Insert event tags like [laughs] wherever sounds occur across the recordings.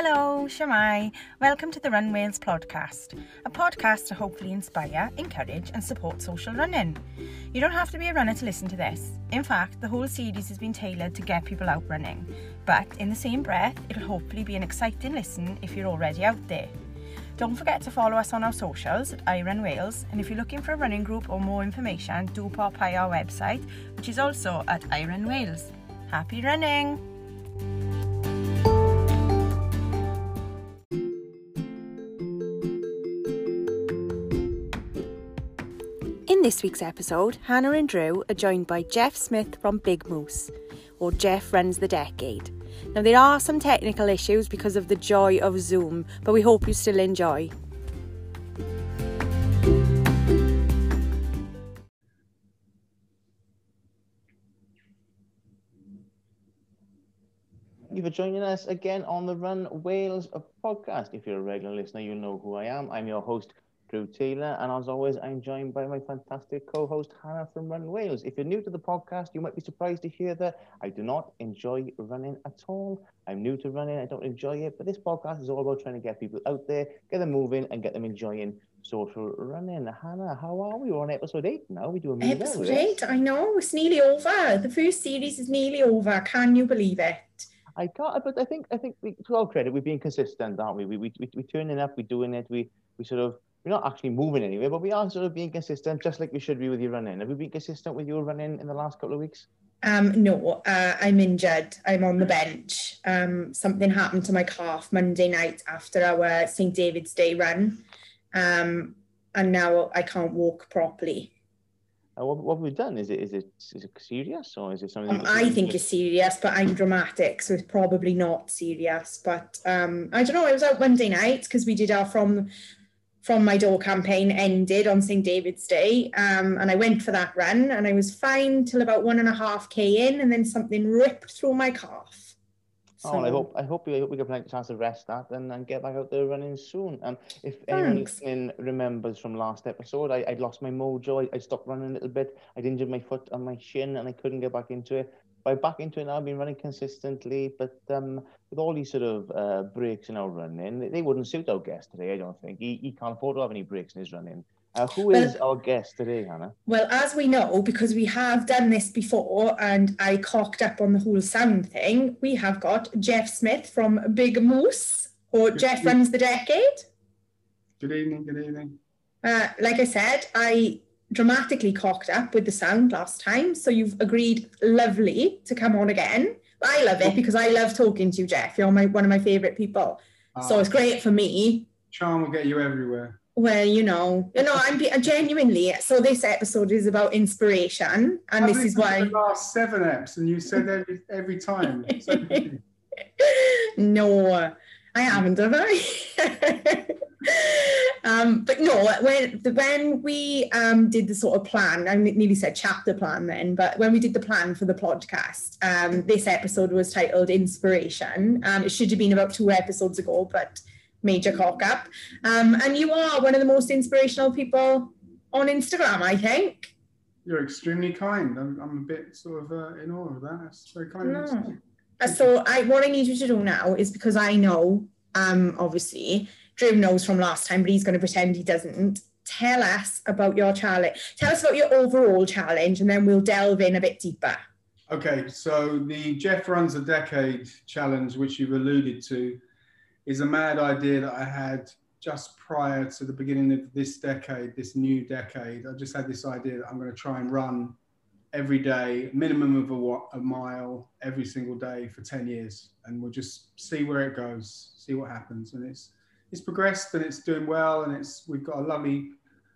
Hello, Shamai. Welcome to the Run Wales podcast, a podcast to hopefully inspire, encourage, and support social running. You don't have to be a runner to listen to this. In fact, the whole series has been tailored to get people out running. But in the same breath, it'll hopefully be an exciting listen if you're already out there. Don't forget to follow us on our socials at iRun Wales, and if you're looking for a running group or more information, do pop by our website, which is also at iRun Wales. Happy running! This week's episode, Hannah and Drew are joined by Jeff Smith from Big Moose, or Jeff Runs the Decade. Now, there are some technical issues because of the joy of Zoom, but we hope you still enjoy. You for joining us again on the Run Wales podcast. If you're a regular listener, you'll know who I am. I'm your host, Drew Taylor, and as always, I'm joined by my fantastic co-host Hannah from Run Wales. If you're new to the podcast, you might be surprised to hear that I do not enjoy running at all. I'm new to running, I don't enjoy it, but this podcast is all about trying to get people out there, get them moving, and get them enjoying social running. Hannah, how are we? We're on episode eight now. We doing really well. Episode eight, I know, it's nearly over. The first series is nearly over. Can you believe it? I can't, but I think I think we, to our credit, we've been consistent, aren't we? We we we we turning up, we're doing it, we we sort of we're not actually moving anywhere, but we are sort of being consistent, just like we should be with your running. Have you been consistent with your running in the last couple of weeks? Um, no, uh, I'm injured. I'm on the bench. Um, something happened to my calf Monday night after our St. David's Day run. Um, and now I can't walk properly. Uh, what, what have we done? Is it is it is it serious or is it something? Um, I think it's serious, but I'm dramatic, so it's probably not serious. But um, I don't know. I was out Monday night because we did our from from my door campaign ended on St David's Day, um, and I went for that run, and I was fine till about one and a half k in, and then something ripped through my calf. Oh, I hope I hope we, I hope we get a chance to rest that and, and get back out there running soon. And if anyone listening remembers from last episode, I, I'd lost my mojo. I, I stopped running a little bit. I'd injured my foot and my shin, and I couldn't get back into it. But I'm back into it now. I've been running consistently, but um, with all these sort of uh, breaks in our running, they, they wouldn't suit our guest today. I don't think he, he can't afford to have any breaks in his running. Uh, who Well- is our guest today, Hannah? Well, as we know, because we have done this before and I cocked up on the whole sound thing, we have got Jeff Smith from Big Moose, or Jeff Runs the Decade. Good evening, good evening. Uh, like I said, I dramatically cocked up with the sound last time, so you've agreed lovely to come on again. I love it because I love talking to you, Jeff. You're my one of my favourite people, so Uh, it's great for me. charm will get you everywhere. Well, you know, you know, I'm genuinely. So this episode is about inspiration, and I've this is why. the last seven eps, and you said every every time. So [laughs] no, I haven't, have I? [laughs] um, but no, when when we um, did the sort of plan, I nearly said chapter plan then, but when we did the plan for the podcast, um, this episode was titled Inspiration. Um, it should have been about two episodes ago, but major cock up. Um, and you are one of the most inspirational people on Instagram, I think. You're extremely kind. I'm, I'm a bit sort of uh, in awe of that. That's very kind of you to No. Uh, So I what I need you to do now is because I know, um, obviously, Drew knows from last time, but he's going to pretend he doesn't. Tell us about your challenge. Tell us about your overall challenge, and then we'll delve in a bit deeper. Okay, so the Jeff Runs a Decade challenge, which you've alluded to, is a mad idea that I had just prior to the beginning of this decade, this new decade. I just had this idea that I'm going to try and run every day, minimum of a, a mile every single day for 10 years. And we'll just see where it goes, see what happens. And it's, it's progressed and it's doing well. And it's, we've got a lovely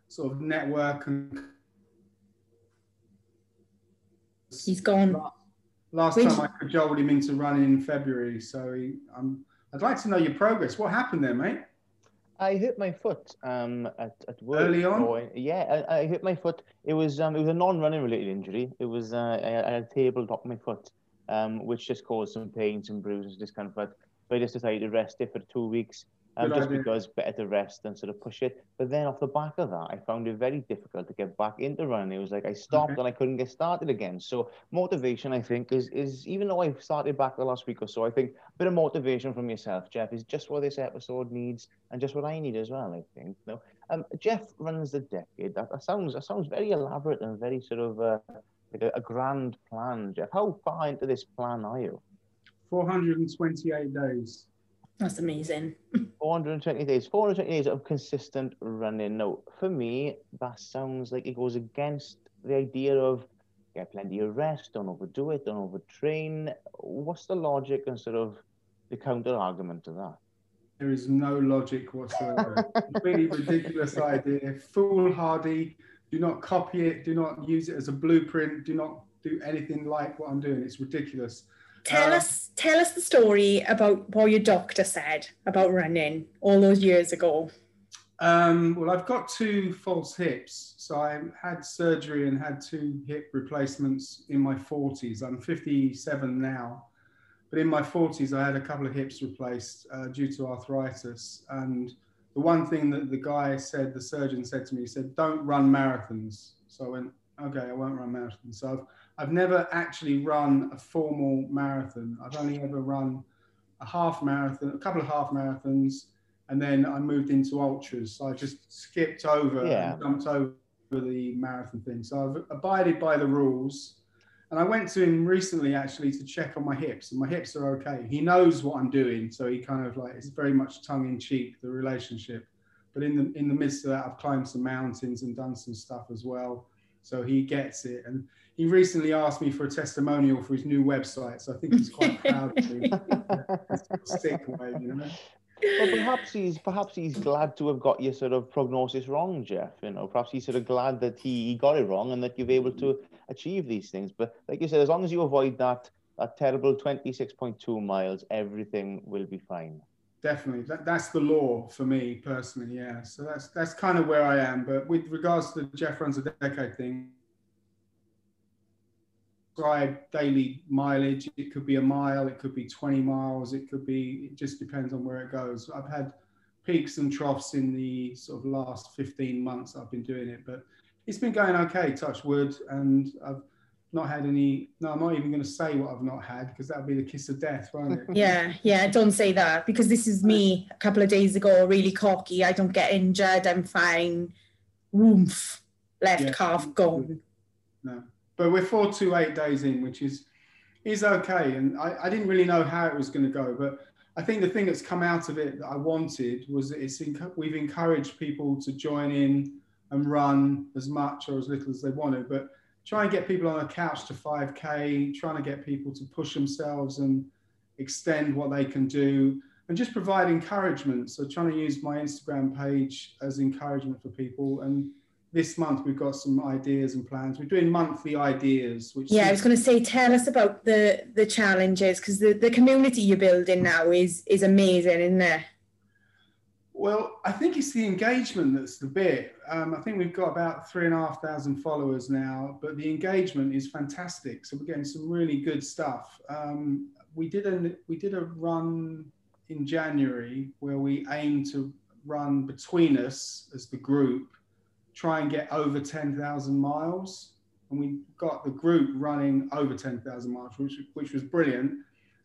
sort of network and He's gone. Last Which- time I cajoled him into running in February, so he, um, I'd like to know your progress. What happened there, mate? I hit my foot um, at, at work. Early on? going- yeah, I, I hit my foot. It was um, it was a non-running related injury. It was uh, I, I had a table top my foot, um, which just caused some pain, some bruises, discomfort. So I just decided to rest it for two weeks. Um, Good just idea. because better to rest and sort of push it. But then off the back of that, I found it very difficult to get back into running. It was like I stopped Okay. and I couldn't get started again. So motivation, I think, is is even though I've started back the last week or so, I think a bit of motivation from yourself, Jeff, is just what this episode needs and just what I need as well. I think. No, um, Jeff runs the decade. That, that sounds that sounds very elaborate and very sort of uh, like a, a grand plan, Jeff. How far into this plan are you? 428 days. That's amazing. [laughs] 420 days, 420 days of consistent running. Now, for me, that sounds like it goes against the idea of get plenty of rest, don't overdo it, don't overtrain. What's the logic and sort of the counter argument to that? There is no logic whatsoever. Completely ridiculous idea. Foolhardy. Do not copy it. Do not use it as a blueprint. Do not do anything like what I'm doing. It's ridiculous. Tell Uh, us, tell us the story about what your doctor said about running all those years ago. Um, well, I've got two false hips. So I had surgery and had two hip replacements in my 40s. I'm 57 now. But in my 40s, I had a couple of hips replaced uh, due to arthritis. And the one thing that the guy said, the surgeon said to me, he said, don't run marathons. So I went, okay, I won't run marathons. So I've, I've never actually run a formal marathon. I've only ever run a half marathon, a couple of half marathons, and then I moved into ultras. So I just skipped over Yeah. and jumped over the marathon thing. So I've abided by the rules. And I went to him recently actually to check on my hips, and my hips are okay. He knows what I'm doing, so he kind of like it's very much tongue in cheek the relationship. But in the in the midst of that, I've climbed some mountains and done some stuff as well. So he gets it, and he recently asked me for a testimonial for his new website. So I think he's quite proud of me. [laughs] Sick way, you know. Well, perhaps he's perhaps he's glad to have got your sort of prognosis wrong, Jeff. You know, perhaps he's sort of glad that he, he got it wrong and that you've able to achieve these things. But like you said, as long as you avoid that that terrible twenty six point two miles, everything will be fine. Definitely, that, that's the law for me personally. Yeah, so that's that's kind of where I am. But with regards to the Jeff runs a decade thing, describe daily mileage. It could be a mile, it could be 20 miles, it could be. It just depends on where it goes. I've had peaks and troughs in the sort of last 15 months I've been doing it, but it's been going okay. Touch wood, and I've not had any. No, I'm not even going to say what I've not had because that would be the kiss of death, won't it? Yeah, yeah, don't say that because this is me a couple of days ago, really cocky. I don't get injured, I'm fine. Woomph, left Yeah. calf gone. No, but we're four to eight days in, which is is okay. And I, I didn't really know how it was going to go, but I think the thing that's come out of it that I wanted was that it's enc- we've encouraged people to join in and run as much or as little as they wanted, but try and get people on a couch to 5k, trying to get people to push themselves and extend what they can do. And just provide encouragement. So, trying to use my Instagram page as encouragement for people. And this month we've got some ideas and plans. We're doing monthly ideas, which Yeah, I was going to say, tell us about the the challenges because the, the community you're building now is is amazing, isn't it? Well, I think it's the engagement that's the bit. Um, I think we've got about three and a half thousand followers now, but the engagement is fantastic. So we're getting some really good stuff. Um, we did a we did a run in January where we aimed to run between us as the group, try and get over ten thousand miles, and we got the group running over ten thousand miles, which which was brilliant.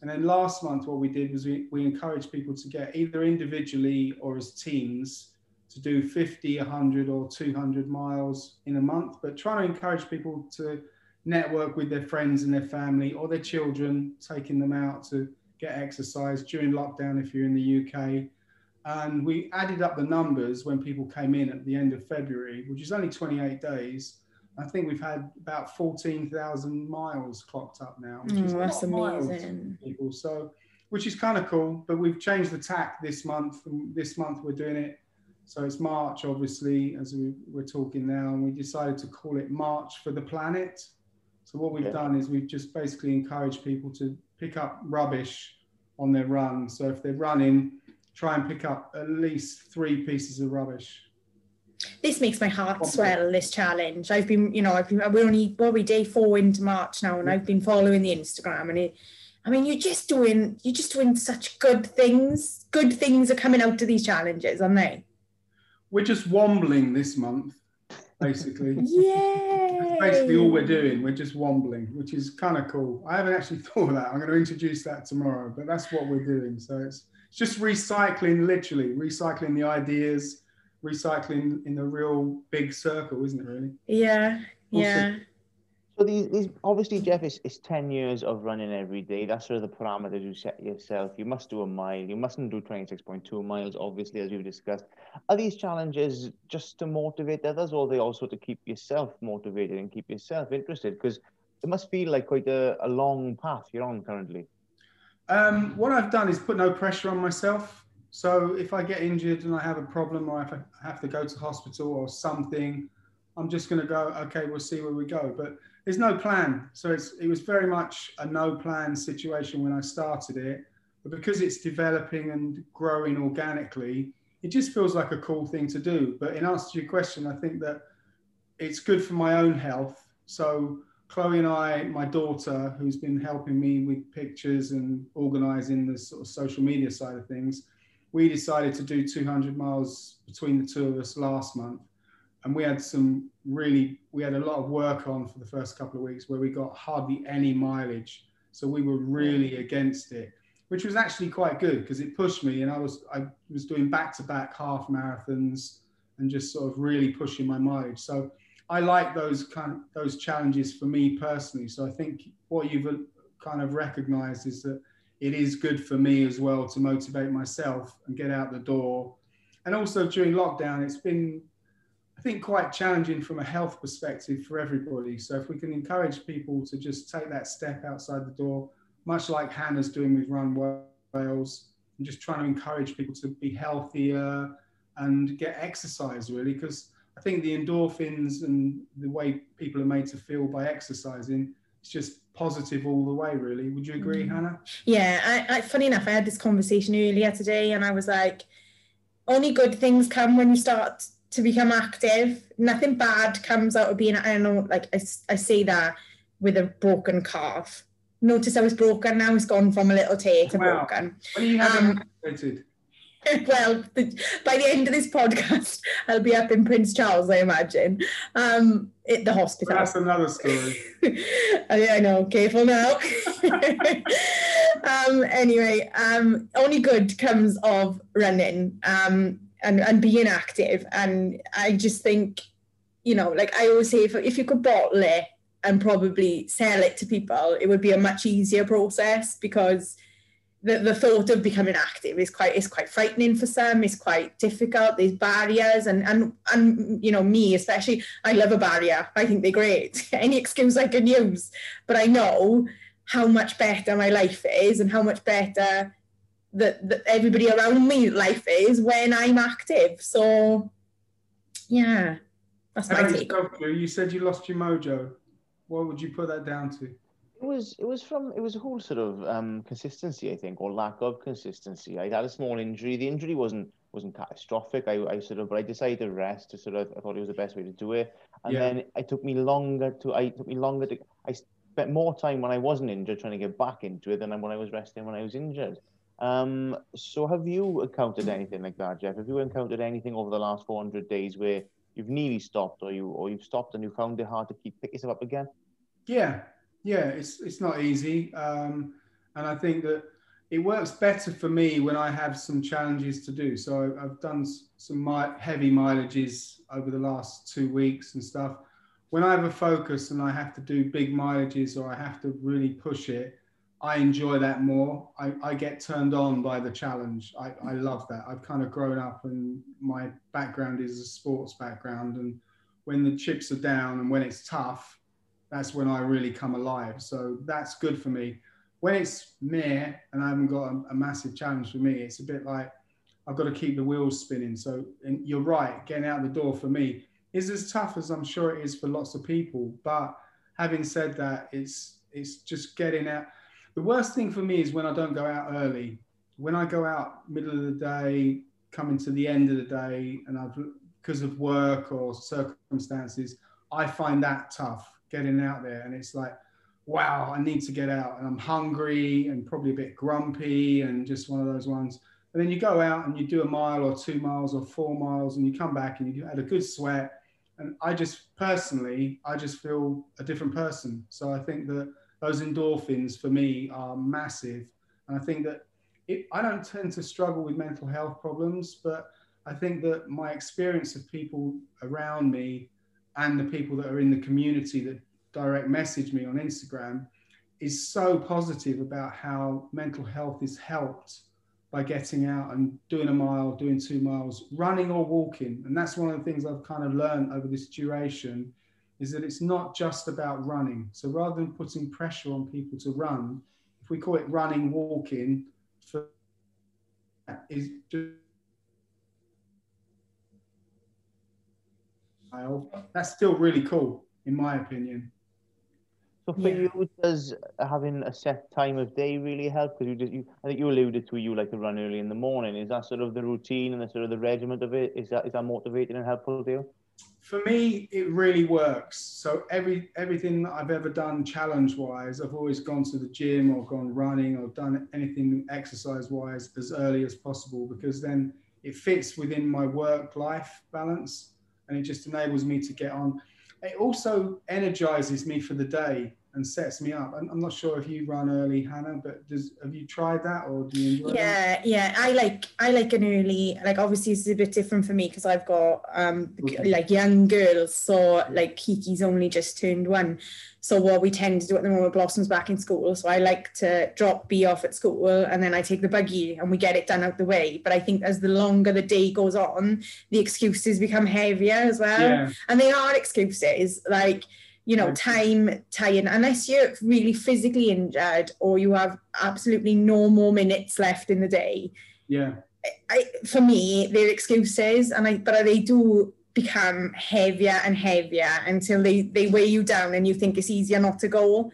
And then last month, what we did was we, we encouraged people to get either individually or as teams to do 50, 100, or 200 miles in a month, but trying to encourage people to network with their friends and their family or their children, taking them out to get exercise during lockdown if you're in the UK. And we added up the numbers when people came in at the end of February, which is only 28 days. I think we've had about 14,000 miles clocked up now, which mm, is Oh, a that's lot of miles amazing. people. So, which is kind of cool. But we've changed the tack this month. And this month we're doing it. So it's March, obviously, as we, we're talking now, and we decided to call it March for the Planet. So what we've Okay. done is we've just basically encouraged people to pick up rubbish on their run. So if they're running, try and pick up at least three pieces of rubbish. This makes my heart swell. This challenge. I've been, you know, I've been. We're only well, we day four into March now, and I've been following the Instagram, and it. I mean, you're just doing you're just doing such good things. Good things are coming out of these challenges, aren't they? We're just wombling this month, basically. Yeah. [laughs] That's basically all we're doing. We're just wombling, which is kind of cool. I haven't actually [laughs] thought of that. I'm going to introduce that tomorrow, but that's what we're doing. So it's, it's just recycling, literally recycling the ideas, recycling in the real big circle, isn't it? Really? Yeah. We'll. Yeah. So these, these obviously, Jeff, it's, it's 10 years of running every day. That's sort of the parameters you set yourself. You must do a mile. You mustn't do 26.2 miles, obviously, as we've discussed. Are these challenges just to motivate others, or are they also to keep yourself motivated and keep yourself interested? Because it must feel like quite a, a long path you're on currently. Um, what I've done is put no pressure on myself. So if I get injured and I have a problem or if I have to go to hospital or something, I'm just going to go, okay, we'll see where we go. But there's no plan. So it was very much a no plan situation when I started it. But because it's developing and growing organically, it just feels like a cool thing to do. But in answer to your question, I think that it's good for my own health. So Chloe and I, my daughter, who's been helping me with pictures and organizing the sort of social media side of things, we decided to do 200 miles between the two of us last month. And we had some really, we had a lot of work on for the first couple of weeks where we got hardly any mileage. So we were really against it, which was actually quite good because it pushed me. And I was, I was doing back to back half marathons and just sort of really pushing my mileage. So I like those kind of those challenges for me personally. So I think what you've uh, kind of recognized is that it is good for me as well to motivate myself and get out the door. And also during lockdown, it's been, I think, quite challenging from a health perspective for everybody. So if we can encourage people to just take that step outside the door, much like Hannah's doing with Run Wales, and just trying to encourage people to be healthier and get exercise really, because I think the endorphins and the way people are made to feel by exercising, it's just positive all the way, really. Would you agree, Mm. Hannah? Yeah, I, I, funny enough, I had this conversation earlier today, and I was like, only good things come when you start to become active. Nothing bad comes out of being. I don't know, like I, I say that with a broken calf. Notice I was broken. Now it's gone from a little tear to Wow. broken. When are you having Um? [laughs] well, the, by the end of this podcast, I'll be up in Prince Charles, I imagine, um, at the hospital. That's another story. [laughs] I, I know, careful now. [laughs] um, anyway, um, only good comes of running um, and, and being active. And I just think, you know, like I always say, if, if you could bottle it and probably sell it to people, it would be a much easier process because the, the thought of becoming active is quite is quite frightening for some. It's quite difficult. There's barriers, and and and you know me especially. I love a barrier. I think they're great. [laughs] Any excuse I can use, but I know how much better my life is, and how much better that, that everybody around me life is when I'm active. So, yeah, that's How my take. You said you lost your mojo. What would you put that down to? It was it was from it was a whole sort of um, consistency, I think, or lack of consistency. I had a small injury. The injury wasn't wasn't catastrophic. I, I sort of but I decided to rest to sort of I thought it was the best way to do it. And Yeah. then it took me longer to I took me longer to I spent more time when I wasn't injured trying to get back into it than when I was resting when I was injured. Um, so have you encountered anything like that, Jeff? Have you encountered anything over the last 400 days where you've nearly stopped or you or you've stopped and you found it hard to keep pick yourself up again? Yeah, yeah, it's it's not easy, um, and I think that it works better for me when I have some challenges to do. So I've done some heavy mileages over the last two weeks and stuff. When I have a focus and I have to do big mileages or I have to really push it, I enjoy that more. I, I get turned on by the challenge. I, I love that. I've kind of grown up and my background is a sports background. And when the chips are down and when it's tough, that's when I really come alive. So that's good for me. When it's meh and I haven't got a, a massive challenge for me, it's a bit like I've got to keep the wheels spinning. So you're right, getting out the door for me is as tough as I'm sure it is for lots of people. But having said that, it's it's just getting out. The worst thing for me is when I don't go out early. When I go out middle of the day, coming to the end of the day, and I've because of work or circumstances, I find that tough getting out there. And it's like, wow, I need to get out and I'm hungry and probably a bit grumpy and just one of those ones. And then you go out and you do a mile or two miles or four miles and you come back and you had a good sweat. And I just personally, I just feel a different person. So I think that those endorphins for me are massive. And I think that it, I don't tend to struggle with mental health problems, but I think that my experience of people around me and the people that are in the community that direct message me on Instagram is so positive about how mental health is helped by getting out and doing a mile, doing two miles, running or walking. And that's one of the things I've kind of learned over this duration is that it's not just about running. So rather than putting pressure on people to run, if we call it running, walking, for is just that's still really cool in my opinion. So for yeah. you, does having a set time of day really help? Because you, just, you, I think you alluded to you like to run early in the morning. Is that sort of the routine and the sort of the regiment of it? Is that is that motivating and helpful to you? For me, it really works. So every everything that I've ever done challenge wise, I've always gone to the gym or gone running or done anything exercise wise as early as possible because then it fits within my work life balance and it just enables me to get on. It also energizes me for the day and sets me up. I'm, I'm not sure if you run early, Hannah, but does have you tried that or do you enjoy yeah, that? Yeah, I like I like an early. Like obviously it's a bit different for me because I've got um okay. like young girls. So like Kiki's only just turned one. So what we tend to do at the moment, Blossom's back in school. So I like to drop B off at school and then I take the buggy and we get it done out the way. But I think as the longer the day goes on, the excuses become heavier as well. Yeah. And they are excuses like you know, time tying, unless you're really physically injured or you have absolutely no more minutes left in the day. Yeah. I, for me, they're excuses, and I but they do become heavier and heavier until they they weigh you down, and you think it's easier not to go.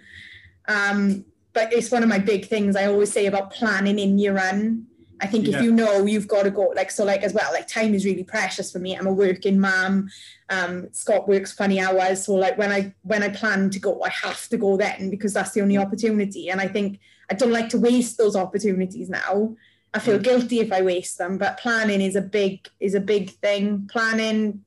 Um, but it's one of my big things I always say about planning in your run. I think yeah. if you know you've got to go, like, so, like, as well, like, time is really precious for me. I'm a working mom. Um, Scott works funny hours. So, like, when I, when I plan to go, I have to go then because that's the only opportunity. And I think I don't like to waste those opportunities now. I feel mm. guilty if I waste them, but planning is a big, is a big thing. Planning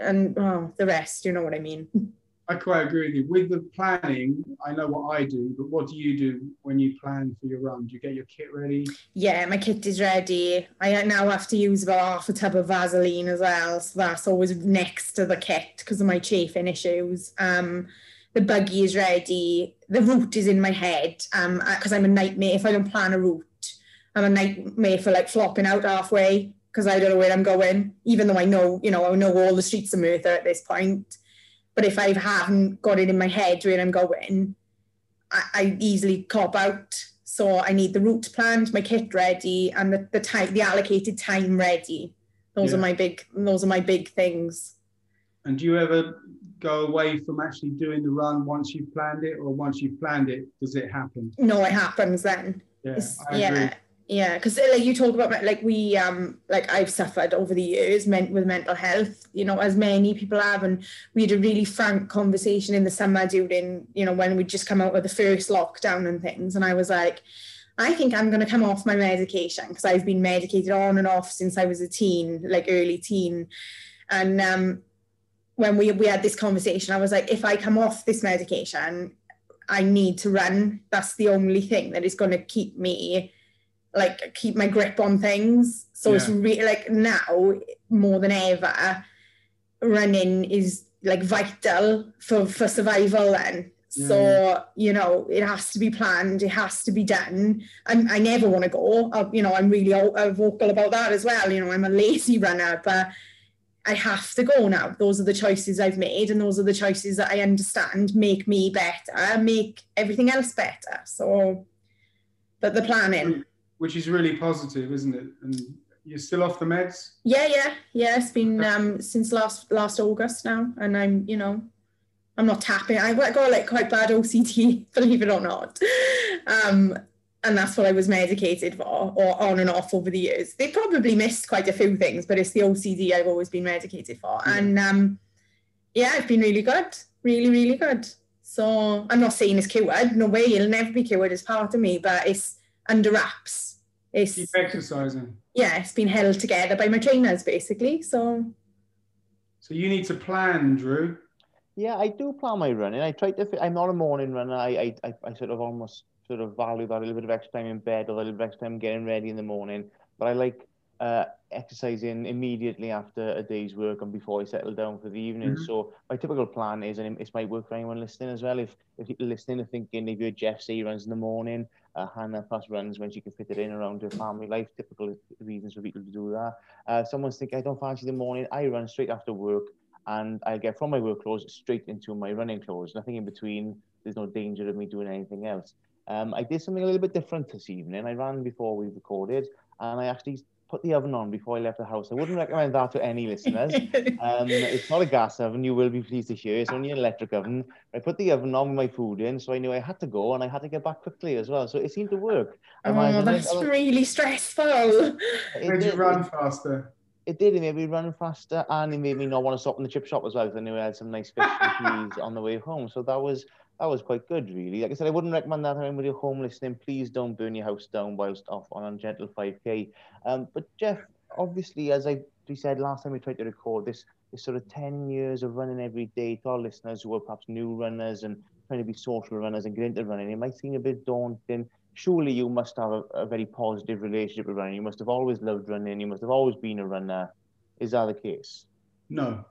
and oh, the rest, you know what I mean? [laughs] I quite agree with you. With the planning, I know what I do, but what do you do when you plan for your run? Do you get your kit ready? Yeah, my kit is ready. I now have to use about half a tub of Vaseline as well. So that's always next to the kit because of my chafing issues. Um, the buggy is ready. The route is in my head because um, I'm a nightmare if I don't plan a route. I'm a nightmare for like flopping out halfway because I don't know where I'm going, even though I know, you know, I know all the streets of Merthyr at this point but if I haven't got it in my head where I'm going, I, I easily cop out. So I need the route planned, my kit ready, and the, the time, the allocated time ready. Those yeah. are my big. Those are my big things. And do you ever go away from actually doing the run once you've planned it, or once you've planned it, does it happen? No, it happens then. Yeah, yeah yeah because like you talk about like we um like i've suffered over the years meant with mental health you know as many people have and we had a really frank conversation in the summer during you know when we'd just come out of the first lockdown and things and i was like i think i'm going to come off my medication because i've been medicated on and off since i was a teen like early teen and um when we we had this conversation i was like if i come off this medication i need to run. That's the only thing that is going to keep me like keep my grip on things. So yeah. it's really like now more than ever, running is like vital for for survival. Then yeah. so you know it has to be planned, it has to be done. I'm, I never want to go. I, you know I'm really vocal about that as well. You know I'm a lazy runner, but I have to go now. Those are the choices I've made, and those are the choices that I understand make me better, make everything else better. So, but the planning which is really positive, isn't it? And you're still off the meds? Yeah, yeah, yeah. It's been um, since last last August now, and I'm, you know, I'm not tapping. I got like quite bad OCD, [laughs] believe it or not. Um, and that's what I was medicated for, or on and off over the years. They probably missed quite a few things, but it's the OCD I've always been medicated for. Yeah. And um, yeah, I've been really good, really, really good. So I'm not saying it's cured. No way, it'll never be cured as part of me, but it's under wraps. It's Keep exercising. yeah, it's been held together by my trainers basically. So So you need to plan, Drew. Yeah, I do plan my running. I try to. Fit, I'm not a morning runner. I, I, I, I sort of almost sort of value that a little bit of extra time in bed or a little bit of extra time getting ready in the morning. But I like uh, exercising immediately after a day's work and before I settle down for the evening. Mhm. So my typical plan is, and it might work for anyone listening as well. If if you're listening and thinking, if you're Jeff, say he runs in the morning, uh, Hannah plus runs when she can fit it in around her family life. Typical reasons for people to do that. Uh, someone's thinking, I don't fancy the morning. I run straight after work and I get from my work clothes straight into my running clothes. Nothing in between. There's no danger of me doing anything else. Um, I did something a little bit different this evening. I ran before we recorded, and I actually put the oven on before I left the house. I wouldn't recommend that to any listeners. [laughs] Um, it's not a gas oven. You will be pleased to hear. It's only an electric oven. I put the oven on with my food in, so I knew I had to go, and I had to get back quickly as well. So it seemed to work. I oh, to- that's I- really stressful. it Made you did- run faster. it did. It made me run faster, and it made me not want to stop in the chip shop as well because I knew I had some nice fish and [laughs] cheese on the way home. So that was that was quite good, really. Like I said, I wouldn't recommend that to anybody at home listening. Please don't burn your house down whilst off on a gentle 5k. Um, but Jeff, obviously, as I we said last time we tried to record this, this sort of 10 years of running every day to our listeners who are perhaps new runners and trying to be social runners and get into running, it might seem a bit daunting. Surely you must have a, a very positive relationship with running. You must have always loved running. You must have always been a runner. Is that the case? No.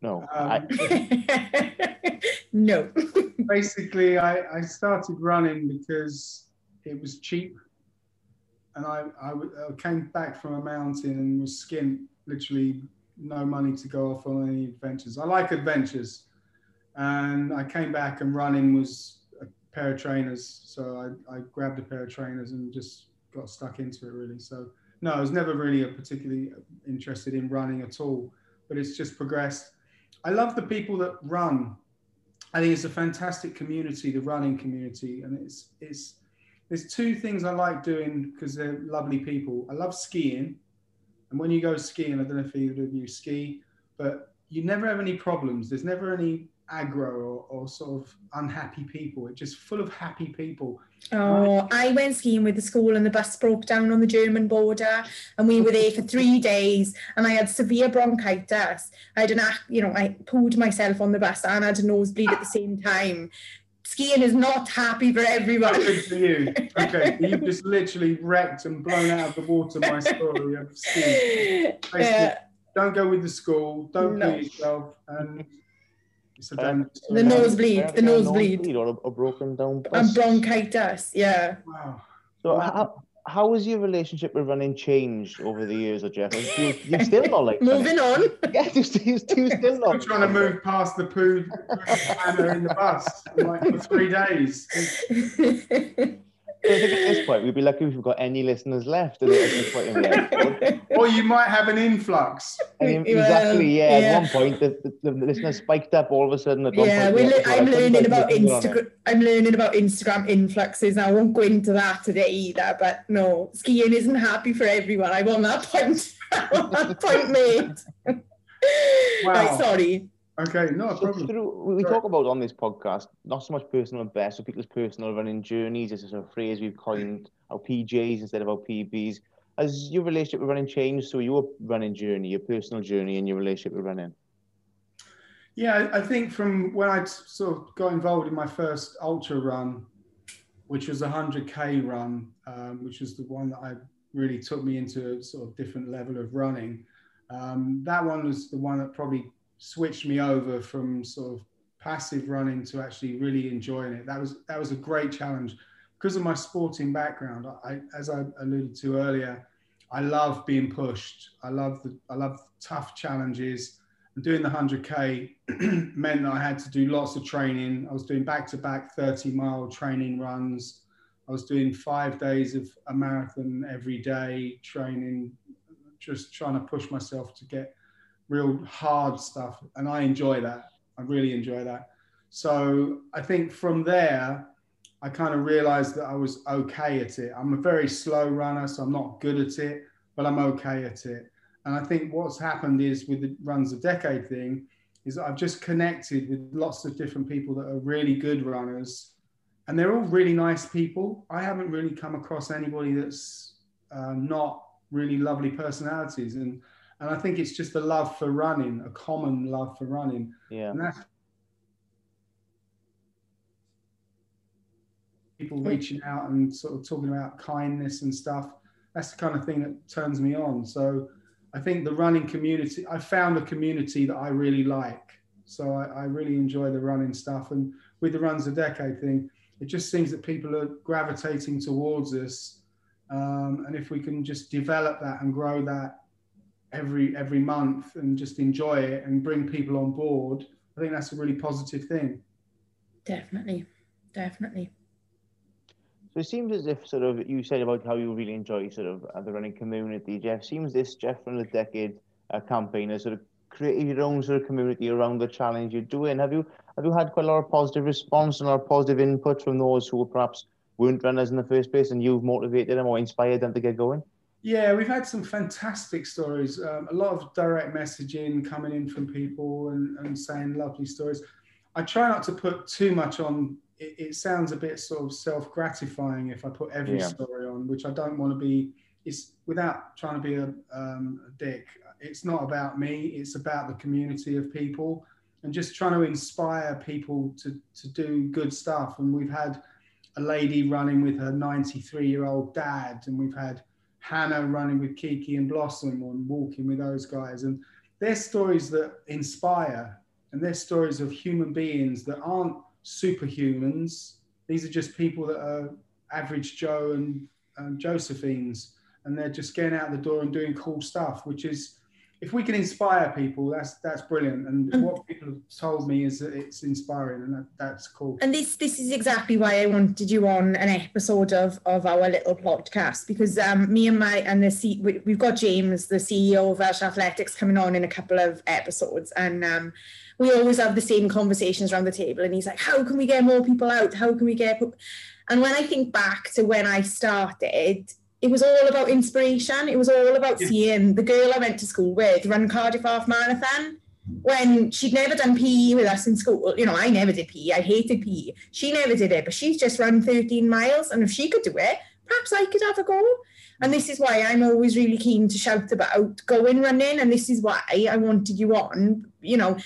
No. Um, I, [laughs] [laughs] no. [laughs] Basically, I, I started running because it was cheap. And I I came back from a mountain and was skint, literally no money to go off on any adventures. I like adventures. And I came back and running was a pair of trainers. So I, I grabbed a pair of trainers and just got stuck into it really. So no, I was never really a particularly interested in running at all, but it's just progressed. I love the people that run. I think it's a fantastic community, the running community, and it's it's there's two things I like doing because they're lovely people. I love skiing, and when you go skiing, I don't know if either of you ski, but you never have any problems. There's never any aggro or, or sort of unhappy people. It's just full of happy people. Oh, I went skiing with the school and the bus broke down on the German border and we were there for three days and I had severe bronchitis. I had an, you know, I pulled myself on the bus and had a nosebleed at the same time. Skiing is not happy for everyone. Good for you. Okay, you've just literally wrecked and blown out of the water my story of skiing. [laughs] Yeah, Don't go with the school. Don't No. kill yourself. And it's a damn The nosebleed, the yeah, nosebleed. or a, a broken down bus. and bronchitis, yeah. Wow. So Wow. how, how has your relationship with running changed over the years, or Jeff? You, you still not like [laughs] Moving on. [laughs] Yeah, you still, you still, still I'm not. trying to move past the poo [laughs] Hannah in the bus like for three days. I think at this point, we'd be lucky if we've got any listeners left at this point in the. [laughs] Or you might have an influx. I mean, Well, exactly, yeah, yeah. At one point, the, the, the listeners spiked up all of a sudden. At one yeah, point, we're le- I I'm learning about put my finger on it. Instagram. I'm learning about Instagram influxes. I won't go into that today either. But no, skiing isn't happy for everyone. I want that point. [laughs] I want that point made. Wow. Right, sorry. Okay, not a So problem. through, we Sorry. talk about on this podcast not so much personal best, so people's personal running journeys. This is a phrase we've coined our PJs instead of our PBs. Has your relationship with running changed? So your running journey, your personal journey, and your relationship with running. Yeah, I think from when I sort of got involved in my first ultra run, which was a 100k run, um, which was the one that I really took me into a sort of different level of running. Um, that one was the one that probably switched me over from sort of passive running to actually really enjoying it. That was that was a great challenge because of my sporting background. I, as I alluded to earlier, I love being pushed. I love the I love tough challenges. And doing the 100k [clears throat] meant that I had to do lots of training. I was doing back-to-back 30-mile training runs. I was doing five days of a marathon every day, training, just trying to push myself to get real hard stuff. And I enjoy that. I really enjoy that. So I think from there, I kind of realized that I was okay at it. I'm a very slow runner, so I'm not good at it, but I'm okay at it. And I think what's happened is with the runs a decade thing, is I've just connected with lots of different people that are really good runners, and they're all really nice people. I haven't really come across anybody that's uh, not really lovely personalities, and and I think it's just a love for running, a common love for running. Yeah. And that's people reaching out and sort of talking about kindness and stuff. That's the kind of thing that turns me on. So I think the running community, I found a community that I really like. So I, I really enjoy the running stuff. And with the Runs a Decade thing, it just seems that people are gravitating towards us. Um, and if we can just develop that and grow that every every month and just enjoy it and bring people on board, I think that's a really positive thing. Definitely, definitely. So it seems as if sort of you said about how you really enjoy sort of uh, the running community, Jeff. Seems this Jeff from the Decade uh, campaign has sort of created your own sort of community around the challenge you're doing. Have you have you had quite a lot of positive response and a lot of positive input from those who perhaps weren't runners in the first place, and you've motivated them or inspired them to get going? Yeah, we've had some fantastic stories. Um, a lot of direct messaging coming in from people and, and saying lovely stories. I try not to put too much on it, it sounds a bit sort of self-gratifying if I put every yeah. story on, which I don't want to be. It's without trying to be a, um, a dick. It's not about me. It's about the community of people and just trying to inspire people to to do good stuff. And we've had a lady running with her 93 year old dad, and we've had Hannah running with Kiki and Blossom and walking with those guys. And they're stories that inspire, and they're stories of human beings that aren't superhumans. These are just people that are average Joe and, and Josephines, and they're just getting out the door and doing cool stuff, which is if we can inspire people, that's that's brilliant. And, and what people have told me is that it's inspiring, and that, that's cool. And this this is exactly why I wanted you on an episode of of our little podcast because um, me and my and the C, we, have got James, the CEO of Welsh Athletics, coming on in a couple of episodes, and um, we always have the same conversations around the table. And he's like, "How can we get more people out? How can we get?" And when I think back to when I started, it was all about inspiration. It was all about yeah. seeing the girl I went to school with run Cardiff Half Marathon when she'd never done PE with us in school. You know, I never did PE. I hated PE. She never did it, but she's just run 13 miles. And if she could do it, perhaps I could have a go. And this is why I'm always really keen to shout about going running. And this is why I wanted you on, you know,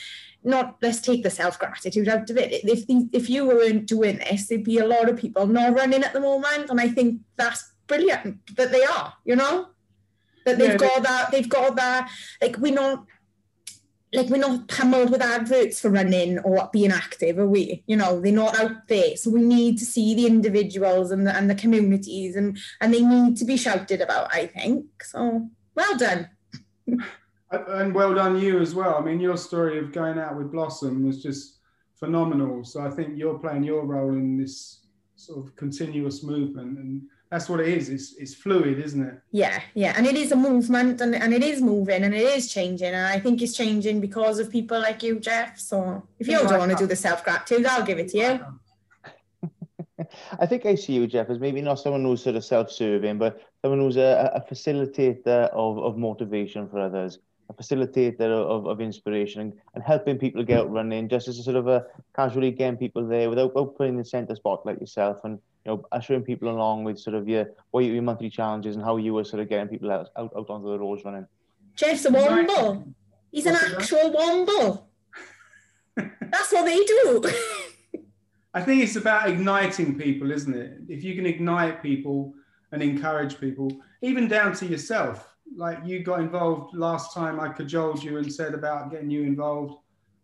not let's take the self gratitude out of it. If the, if you weren't doing this, there'd be a lot of people not running at the moment, and I think that's brilliant that they are, you know, that they've yeah, got that, they've got that, like we're not, like we're not pummeled with adverts for running or being active, are we? You know, they're not out there. So we need to see the individuals and the, and the communities and, and they need to be shouted about, I think. So well done. [laughs] and well done you as well. I mean, your story of going out with Blossom was just phenomenal. So I think you're playing your role in this sort of continuous movement and that's what it is. It's it's fluid, isn't it? Yeah, yeah, and it is a movement, and, and it is moving, and it is changing, and I think it's changing because of people like you, Jeff. So if you don't want to do the self gratitude, I'll give it to you. [laughs] I think I see you, Jeff, as maybe not someone who's sort of self-serving, but someone who's a, a facilitator of, of motivation for others, a facilitator of, of inspiration and, and helping people get out running, just as a sort of a casually getting people there without, without putting the centre spot like yourself and you know, ushering people along with sort of your what your monthly challenges and how you were sort of getting people out, out, out onto the roads running. Jeff's a womble. He's an actual womble. [laughs] That's what they do. I think it's about igniting people, isn't it? If you can ignite people and encourage people, even down to yourself. Like you got involved last time, I cajoled you and said about getting you involved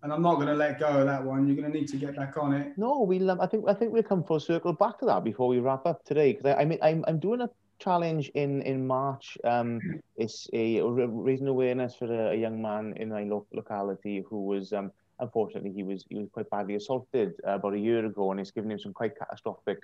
and I'm not going to let go of that one. You're going to need to get back on it. No. Um, I think I think we'll come full circle back to that before we wrap up today because I, I mean I'm I'm doing a challenge in in March. Um, it's a raising awareness for a, a young man in my lo- locality who was um unfortunately he was he was quite badly assaulted uh, about a year ago and it's given him some quite catastrophic.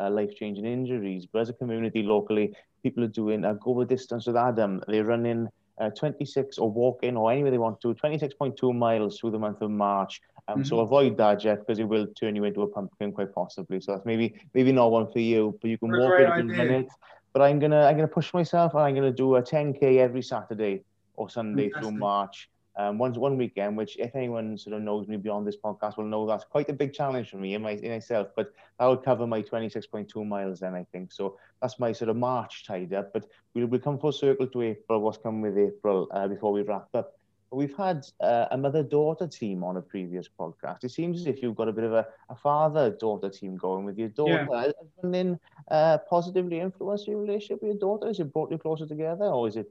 Uh, life-changing injuries, but as a community locally, people are doing a go the distance with Adam. They're running uh, 26 or walk in or anywhere they want to, 26.2 miles through the month of March. Um, mm-hmm. So avoid that, Jeff, because it will turn you into a pumpkin quite possibly. So that's maybe maybe not one for you, but you can walk it in a minute. But I'm gonna I'm gonna push myself and I'm gonna do a 10k every Saturday or Sunday through March. Um, one, one weekend, which if anyone sort of knows me beyond this podcast will know that's quite a big challenge for me in, my, in myself, but that would cover my 26.2 miles then, I think. So that's my sort of March tied up, but we'll, we'll come full circle to April, what's coming with April uh, before we wrap up. We've had uh, a mother-daughter team on a previous podcast. It seems as if you've got a bit of a, a father-daughter team going with your daughter. Yeah. Has it uh, positively influenced your relationship with your daughter? Has it brought you closer together, or is it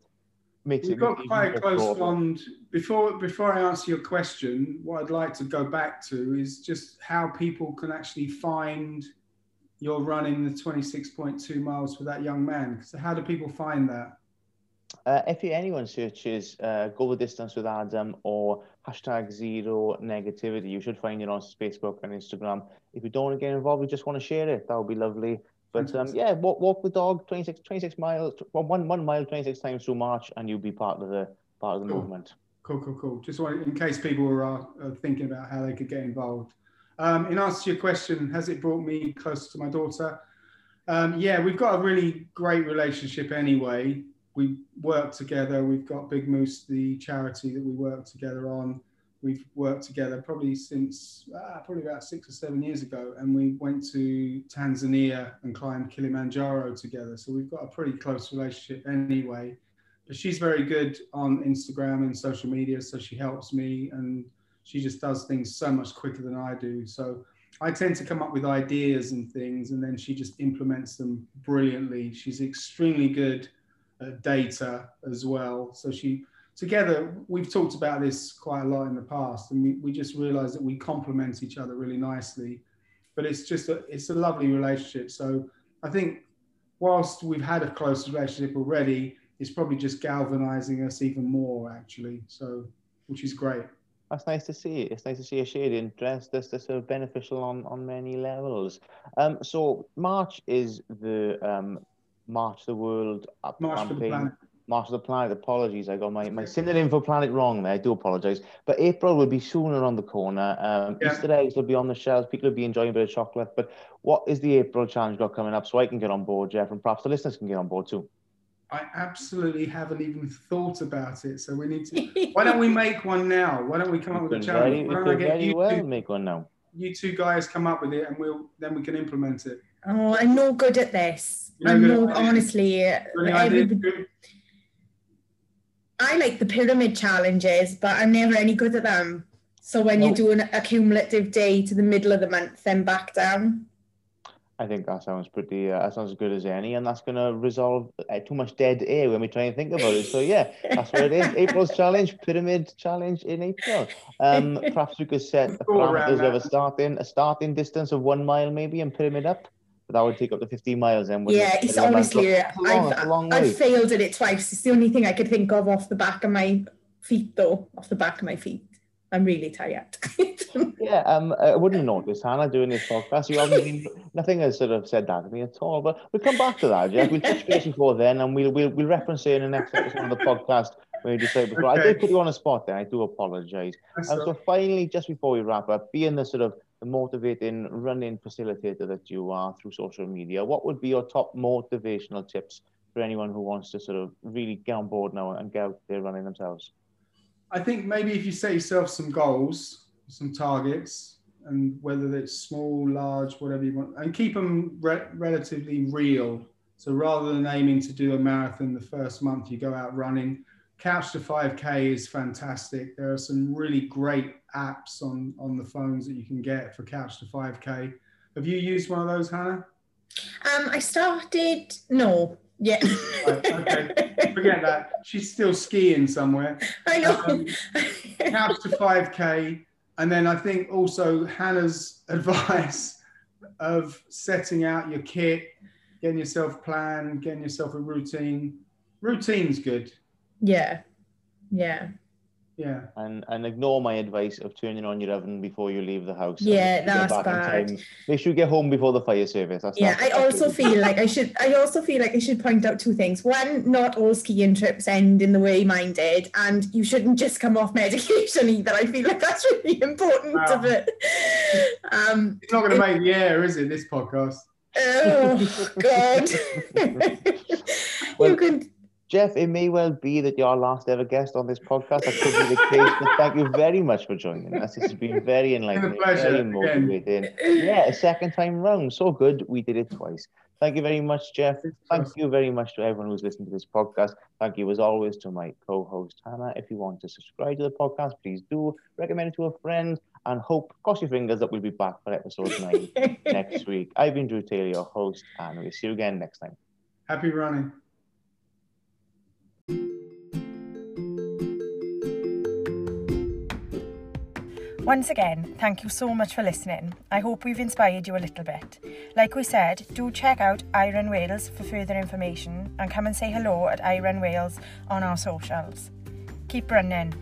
makes We've it got quite a close bond. Before before I answer your question, what I'd like to go back to is just how people can actually find you're running the 26.2 miles for that young man. So how do people find that? Uh, if anyone searches uh, Go the Distance with Adam or hashtag zero negativity, you should find it on Facebook and Instagram. If you don't want to get involved, you just want to share it, that would be lovely. But um, yeah, walk, walk the dog 26, 26 miles, one, one mile, 26 times through March, and you'll be part of the part of the cool. movement. Cool, cool, cool. Just want, in case people are, uh, thinking about how they could get involved. Um, in answer to your question, has it brought me closer to my daughter? Um, yeah, we've got a really great relationship anyway. We work together. We've got Big Moose, the charity that we work together on we've worked together probably since uh, probably about six or seven years ago, and we went to Tanzania and climbed Kilimanjaro together. So we've got a pretty close relationship anyway. But she's very good on Instagram and social media, so she helps me, and she just does things so much quicker than I do. So I tend to come up with ideas and things, and then she just implements them brilliantly. She's extremely good at data as well, so she together, we've talked about this quite a lot in the past, and we, we just realised that we complement each other really nicely. But it's just a, it's a lovely relationship. So I think whilst we've had a close relationship already, it's probably just galvanizing us even more, actually. So, which is great. That's nice to see. It's nice to see a shared interest that's, that's sort of beneficial on, on many levels. Um, so March is the um, March the World March campaign. For the of the Planet. Apologies, I got my, my synonym for planet wrong there. I do apologise. But April will be soon around the corner. Um, yeah. Easter eggs will be on the shelves. People will be enjoying a bit of chocolate. But what is the April challenge got coming up so I can get on board, Jeff, and perhaps the listeners can get on board too? I absolutely haven't even thought about it. So we need to. [laughs] Why don't we make one now? Why don't we come up with a challenge? Why don't I get you well make one now? You two guys come up with it, and we'll then we can implement it. Oh, I'm no good at this. You're I'm no, honestly. Everybody, I like the pyramid challenges, but I'm never any good at them. So when you do an accumulative day to the middle of the month, then back down. I think that sounds pretty. Uh, that sounds as good as any, and that's going to resolve uh, too much dead air when we try and think about it. So yeah, that's what it is. [laughs] April's challenge, pyramid challenge in April. Um, [laughs] perhaps we could set parameters of a starting a starting distance of one mile, maybe, and pyramid up that would take up to 15 miles then. Yeah, it's honestly, I've, I've failed at it twice. It's the only thing I could think of off the back of my feet, though, off the back of my feet. I'm really tired. [laughs] yeah, um, I wouldn't notice Hannah doing this podcast. You haven't [laughs] nothing has sort of said that to me at all. But we'll come back to that. Yeah, we'll touch base [laughs] before then, and we'll we'll, we'll reference it in the next episode of the podcast when you decide before. Okay. I did put you on a spot there. I do apologise. And so finally, just before we wrap up, being the sort of the motivating running facilitator that you are through social media, what would be your top motivational tips for anyone who wants to sort of really get on board now and get out there running themselves? I think maybe if you set yourself some goals, some targets, and whether it's small, large, whatever you want, and keep them re- relatively real. So rather than aiming to do a marathon the first month you go out running, Couch to 5K is fantastic. There are some really great apps on, on the phones that you can get for Couch to 5K. Have you used one of those, Hannah? Um, I started, no, yeah. right, okay, forget that. She's still skiing somewhere. I know. Um, couch to 5K. And then I think also Hannah's [laughs] advice of setting out your kit, getting yourself planned, getting yourself a routine. Routine's good. Yeah. Yeah. Yeah. And and ignore my advice of turning on your oven before you leave the house. Yeah, that's bad. Make sure you get home before the fire service. That's yeah, I also feel like I should I also feel like I should point out two things. One, not all skiing trips end in the way mine did, and you shouldn't just come off [laughs] medication either. I feel like that's really important wow. of it. Um, it's not gonna it, make the air, is it, this podcast? Oh god. [laughs] [laughs] well, you can Jeff, it may well be that you're our last ever guest on this podcast. That could be the case, but thank you very much for joining us. This has been very enlightening, very again. motivating. Yeah, a second time round. So good, we did it twice. Thank you very much, Jeff. Thank you very much to everyone who's listened to this podcast. Thank you, as always, to my co host, Hannah. If you want to subscribe to the podcast, please do. Recommend it to a friend and hope, cross your fingers, that we'll be back for episode nine [laughs] next week. I've been Drew Taylor, your host, and we'll see you again next time. Happy running. Once again, thank you so much for listening. I hope we've inspired you a little bit. Like we said, do check out Iron Wales for further information and come and say hello at Iron Wales on our socials. Keep running.